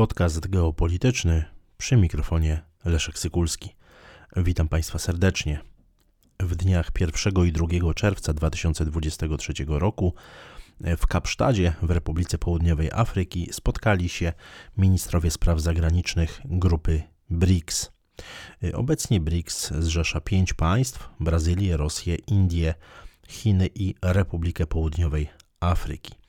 Podcast geopolityczny przy mikrofonie Leszek Sykulski. Witam Państwa serdecznie. W dniach 1 i 2 czerwca 2023 roku w Kapsztadzie w Republice Południowej Afryki spotkali się ministrowie spraw zagranicznych grupy BRICS. Obecnie BRICS zrzesza pięć państw: Brazylię, Rosję, Indię, Chiny i Republikę Południowej Afryki.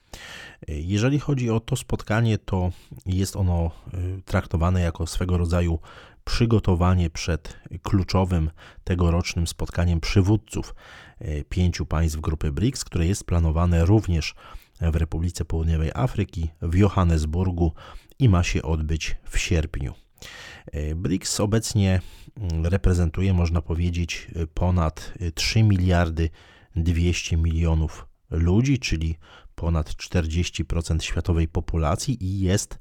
Jeżeli chodzi o to spotkanie, to jest ono y, traktowane jako swego rodzaju przygotowanie przed kluczowym tegorocznym spotkaniem przywódców y, pięciu państw grupy BRICS, które jest planowane również w Republice Południowej Afryki, w Johannesburgu i ma się odbyć w sierpniu. Y, BRICS obecnie mm, reprezentuje, można powiedzieć, ponad 3 miliardy 200 milionów ludzi, czyli ponad 40% światowej populacji i jest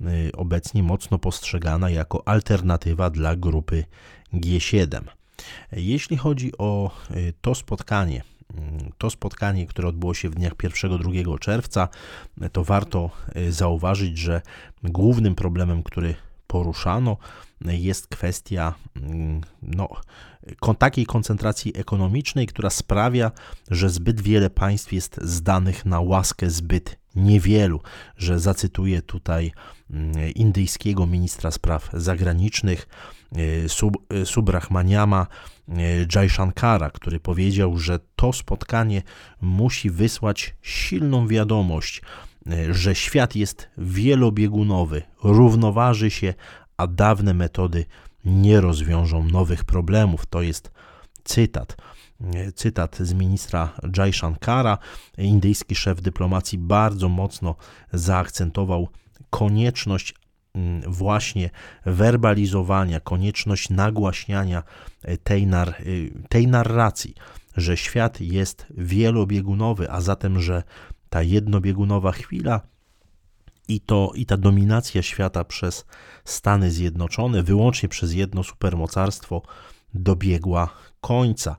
y, obecnie mocno postrzegana jako alternatywa dla grupy G7. Jeśli chodzi o y, to spotkanie, y, to spotkanie, które odbyło się w dniach 1-2 czerwca, to warto zauważyć, że głównym problemem, który poruszano, jest kwestia mm, no, takiej koncentracji ekonomicznej, która sprawia, że zbyt wiele państw jest zdanych na łaskę zbyt niewielu, że zacytuję tutaj mm, indyjskiego ministra spraw zagranicznych y, Sub, y, Subrahmaniama y, Jaishankara, który powiedział, że to spotkanie musi wysłać silną wiadomość, że świat jest wielobiegunowy, równoważy się, a dawne metody nie rozwiążą nowych problemów. To jest cytat. Cytat z ministra Jai Shankara. Indyjski szef dyplomacji bardzo mocno zaakcentował konieczność mm, właśnie werbalizowania, konieczność nagłaśniania tej, nar tej narracji, że świat jest wielobiegunowy, a zatem, że ta jednobiegunowa chwila i, to, i ta dominacja świata przez Stany Zjednoczone, wyłącznie przez jedno supermocarstwo, dobiegła końca.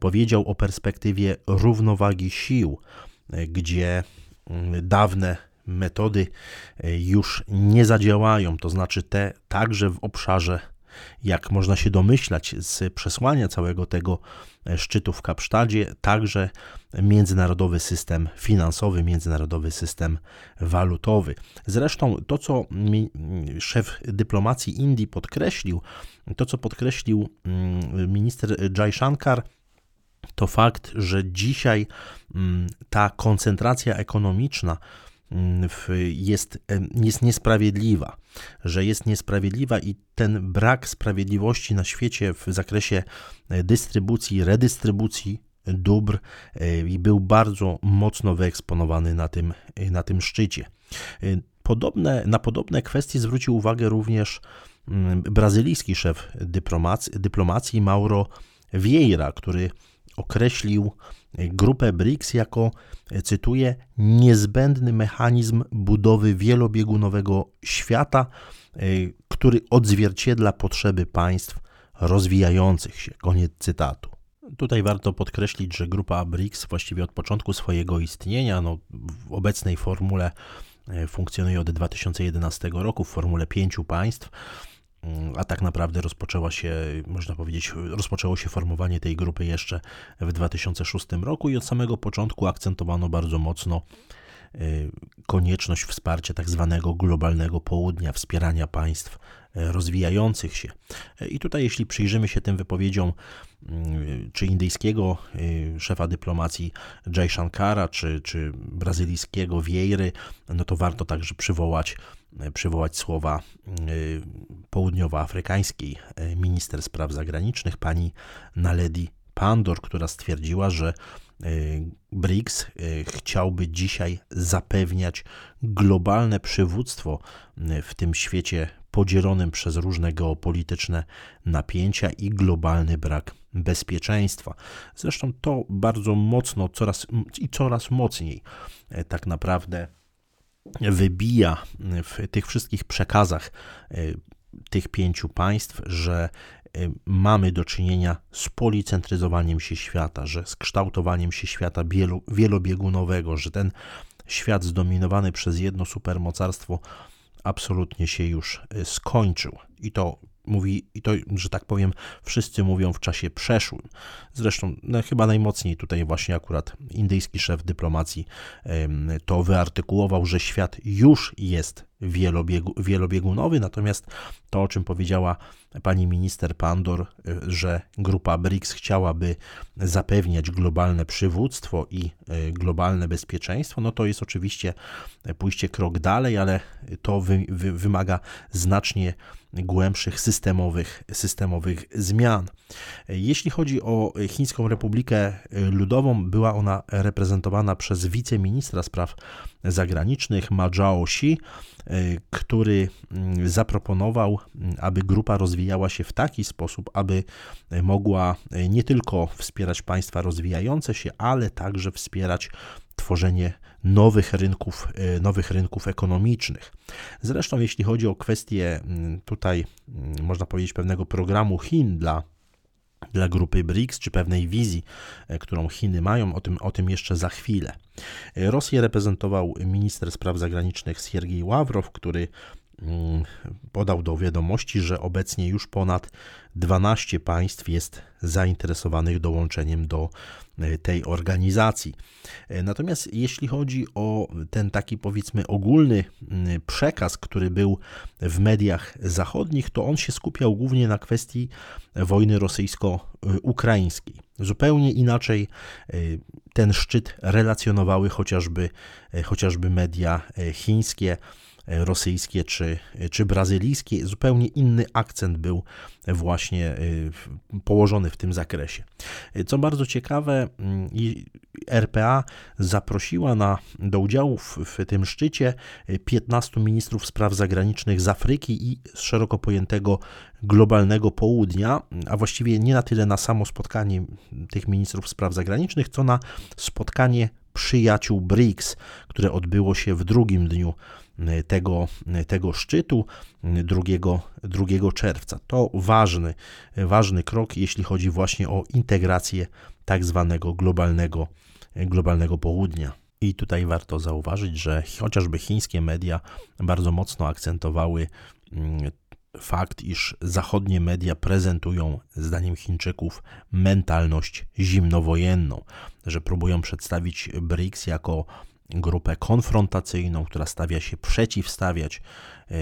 Powiedział o perspektywie równowagi sił, gdzie mm, dawne metody e, już nie zadziałają, to znaczy te także w obszarze, jak można się domyślać z przesłania całego tego szczytu w Kapsztadzie, także międzynarodowy system finansowy, międzynarodowy system walutowy. Zresztą to, co szef dyplomacji Indii podkreślił, to, co podkreślił mm, minister Jai Shankar, to fakt, że dzisiaj mm, ta koncentracja ekonomiczna Mm, jest, jest niesprawiedliwa, że jest niesprawiedliwa i ten brak sprawiedliwości na świecie w zakresie e, dystrybucji, redystrybucji dóbr e, i był bardzo mocno wyeksponowany na tym, e, na tym szczycie. Podobne, na podobne kwestie zwrócił uwagę również mm, brazylijski szef dyplomacji, dyplomacji Mauro Vieira, który określił grupę BRICS jako, cytuję, niezbędny mechanizm budowy wielobiegunowego świata, y, który odzwierciedla potrzeby państw rozwijających się. Koniec cytatu. Tutaj warto podkreślić, że grupa BRICS właściwie od początku swojego istnienia, no, w obecnej formule y, funkcjonuje od 2011 roku w formule pięciu państw a tak naprawdę rozpoczęła się, można powiedzieć, rozpoczęło się formowanie tej grupy jeszcze w 2006 roku i od samego początku akcentowano bardzo mocno y, konieczność wsparcia tak zwanego globalnego południa, wspierania państw rozwijających się. I tutaj, jeśli przyjrzymy się tym wypowiedziom y, czy indyjskiego szefa dyplomacji Jay Shankara, czy, czy brazylijskiego Vieiry, no to warto także przywołać przywołać słowa południowoafrykańskiej minister spraw zagranicznych pani Naledi Pandor, która stwierdziła, że BRICS chciałby dzisiaj zapewniać globalne przywództwo w tym świecie podzielonym przez różne geopolityczne napięcia i globalny brak bezpieczeństwa. Zresztą to bardzo mocno coraz i coraz mocniej tak naprawdę wybija w tych wszystkich przekazach e, tych pięciu państw, że e, mamy do czynienia z policentryzowaniem się świata, że z kształtowaniem się świata wielobiegunowego, że ten świat zdominowany przez jedno supermocarstwo absolutnie się już skończył. I to mówi, i to, że tak powiem, wszyscy mówią w czasie przeszłym. Zresztą no, chyba najmocniej tutaj właśnie akurat indyjski szef dyplomacji to wyartykułował, że świat już jest wielobiegu, wielobiegunowy, natomiast to, o czym powiedziała pani minister Pandor, y, że grupa BRICS chciałaby zapewniać globalne przywództwo i y, globalne bezpieczeństwo, no to jest oczywiście pójście krok dalej, ale to wy, wy, wymaga znacznie głębszych systemowych, systemowych zmian. Jeśli chodzi o Chińską Republikę Ludową, była ona reprezentowana przez wiceministra spraw zagranicznych Ma Zhaoxi, który mm, zaproponował, mm, aby grupa rozwijała się w taki sposób, aby mogła nie tylko wspierać państwa rozwijające się, ale także wspierać tworzenie nowych rynków, e, nowych rynków ekonomicznych. Zresztą, jeśli chodzi o kwestię mm, tutaj, mm, można powiedzieć, pewnego programu Chin dla dla grupy BRICS, czy pewnej wizji, e, którą Chiny mają, o tym, o tym jeszcze za chwilę. E, Rosję reprezentował minister spraw zagranicznych Siergiej Ławrow, który podał do wiadomości, że obecnie już ponad 12 państw jest zainteresowanych dołączeniem do e, tej organizacji. E, natomiast jeśli chodzi o ten taki powiedzmy ogólny przekaz, który był w mediach zachodnich, to on się skupiał głównie na kwestii wojny rosyjsko-ukraińskiej. Zupełnie inaczej e, ten szczyt relacjonowały chociażby, chociażby media chińskie rosyjskie czy, czy brazylijskie. Zupełnie inny akcent był właśnie y, położony w tym zakresie. Co bardzo ciekawe, mm, RPA zaprosiła na, do udziału w, w tym szczycie 15 ministrów spraw zagranicznych z Afryki i z szeroko pojętego globalnego południa, a właściwie nie na tyle na samo spotkanie tych ministrów spraw zagranicznych, co na spotkanie przyjaciół BRICS, które odbyło się w drugim dniu tego, tego szczytu 2, 2 czerwca. To ważny, ważny krok, jeśli chodzi właśnie o integrację tak zwanego globalnego, globalnego południa. I tutaj warto zauważyć, że chociażby chińskie media bardzo mocno akcentowały mm, fakt, iż zachodnie media prezentują, zdaniem Chińczyków, mentalność zimnowojenną, że próbują przedstawić BRICS jako grupę konfrontacyjną, która stawia się przeciwstawiać e,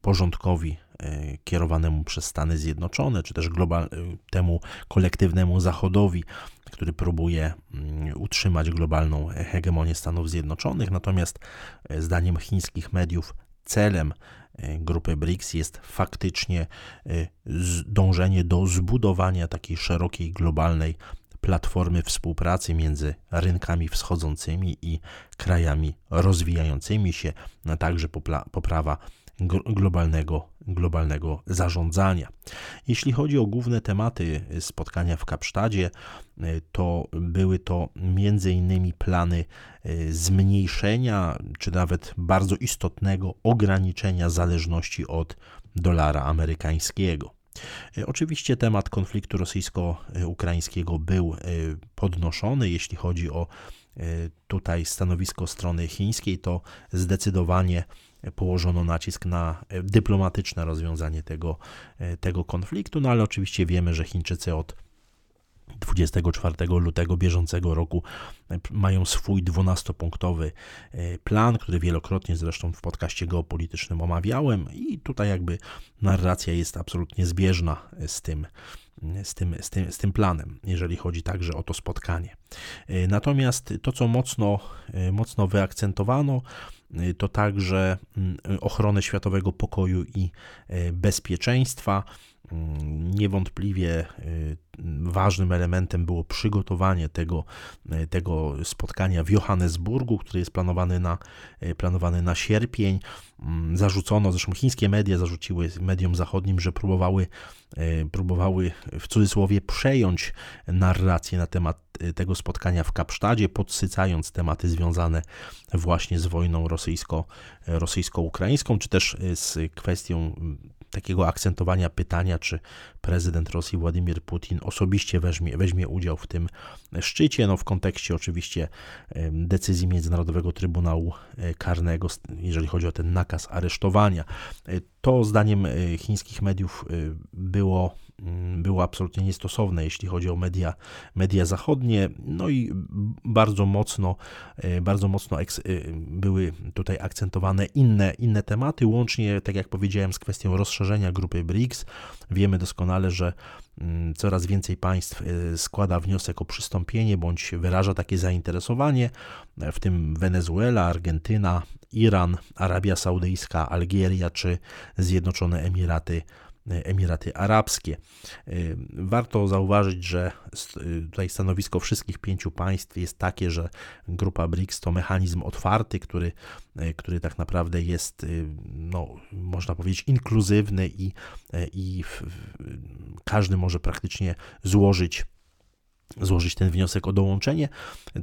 porządkowi e, kierowanemu przez Stany Zjednoczone, czy też global, e, temu kolektywnemu Zachodowi, który próbuje mm, utrzymać globalną hegemonię Stanów Zjednoczonych. Natomiast zdaniem chińskich mediów celem grupy BRICS jest faktycznie dążenie do zbudowania takiej szerokiej globalnej platformy współpracy między rynkami wschodzącymi i krajami rozwijającymi się, a także poprawa globalnego, globalnego zarządzania. Jeśli chodzi o główne tematy spotkania w Kapsztadzie, to były to m.in. plany e, zmniejszenia, czy nawet bardzo istotnego ograniczenia zależności od dolara amerykańskiego. E, oczywiście temat konfliktu rosyjsko-ukraińskiego był e, podnoszony, jeśli chodzi o e, tutaj stanowisko strony chińskiej, to zdecydowanie położono nacisk na dyplomatyczne rozwiązanie tego, tego konfliktu, no ale oczywiście wiemy, że Chińczycy od 24 lutego bieżącego roku e, mają swój 12-punktowy e, plan, który wielokrotnie zresztą w podcaście geopolitycznym omawiałem i tutaj jakby narracja jest absolutnie zbieżna z tym, z tym, z tym, z tym planem, jeżeli chodzi także o to spotkanie. E, natomiast to, co mocno, mocno wyakcentowano, to także mm, ochronę światowego pokoju i bezpieczeństwa. Mm, niewątpliwie ważnym elementem było przygotowanie tego, e, tego spotkania w Johannesburgu, które jest planowane na, e, planowane na sierpień. Mm, zarzucono, zresztą chińskie media zarzuciły mediom zachodnim, że próbowały, próbowały w cudzysłowie przejąć narrację na temat tego spotkania w Kapsztadzie, podsycając tematy związane właśnie z wojną rosyjsko, rosyjsko-ukraińską, czy też z kwestią takiego akcentowania pytania, czy prezydent Rosji Władimir Putin osobiście weźmie, weźmie udział w tym szczycie, no w kontekście oczywiście decyzji Międzynarodowego Trybunału e, Karnego, jeżeli chodzi o ten nakaz aresztowania. To zdaniem chińskich mediów było było absolutnie niestosowne, jeśli chodzi o media, media zachodnie, no i bardzo mocno, e, bardzo mocno e, były tutaj akcentowane inne, inne tematy, łącznie, tak jak powiedziałem, z kwestią rozszerzenia grupy BRICS. Wiemy doskonale, że mm, coraz więcej państw e, składa wniosek o przystąpienie bądź wyraża takie zainteresowanie, w tym Wenezuela, Argentyna, Iran, Arabia Saudyjska, Algieria czy Zjednoczone Emiraty Emiraty Arabskie. Y, warto zauważyć, że y, tutaj stanowisko wszystkich pięciu państw jest takie, że grupa BRICS to mechanizm otwarty, który, y, który tak naprawdę jest, no, można powiedzieć, inkluzywny i, i każdy może praktycznie złożyć złożyć ten wniosek o dołączenie.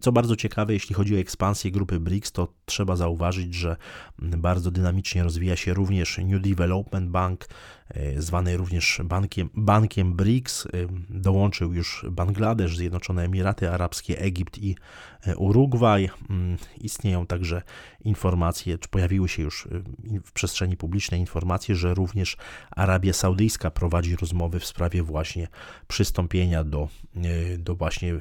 Co bardzo ciekawe, jeśli chodzi o ekspansję grupy BRICS, to trzeba zauważyć, że bardzo dynamicznie rozwija się również New Development Bank, e, zwany również bankiem, bankiem BRICS. E, dołączył już Bangladesz, Zjednoczone Emiraty Arabskie, Egipt i e, Urugwaj. Mm, istnieją także informacje, czy pojawiły się już w przestrzeni publicznej informacje, że również Arabia Saudyjska prowadzi rozmowy w sprawie właśnie przystąpienia do, do właśnie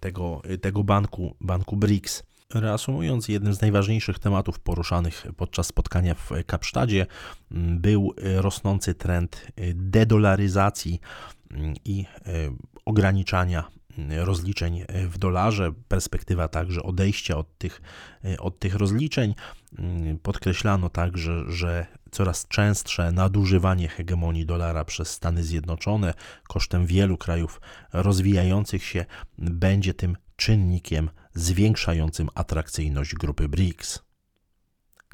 tego, tego banku, banku BRICS. Reasumując, jednym z najważniejszych tematów poruszanych podczas spotkania w Kapsztadzie mm, był rosnący trend dedolaryzacji mm, i e, ograniczania mm, rozliczeń w dolarze, perspektywa także odejścia od tych, od tych rozliczeń. Podkreślano także, że coraz częstsze nadużywanie hegemonii dolara przez Stany Zjednoczone kosztem wielu krajów rozwijających się będzie tym czynnikiem zwiększającym atrakcyjność grupy BRICS.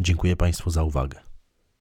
Dziękuję Państwu za uwagę.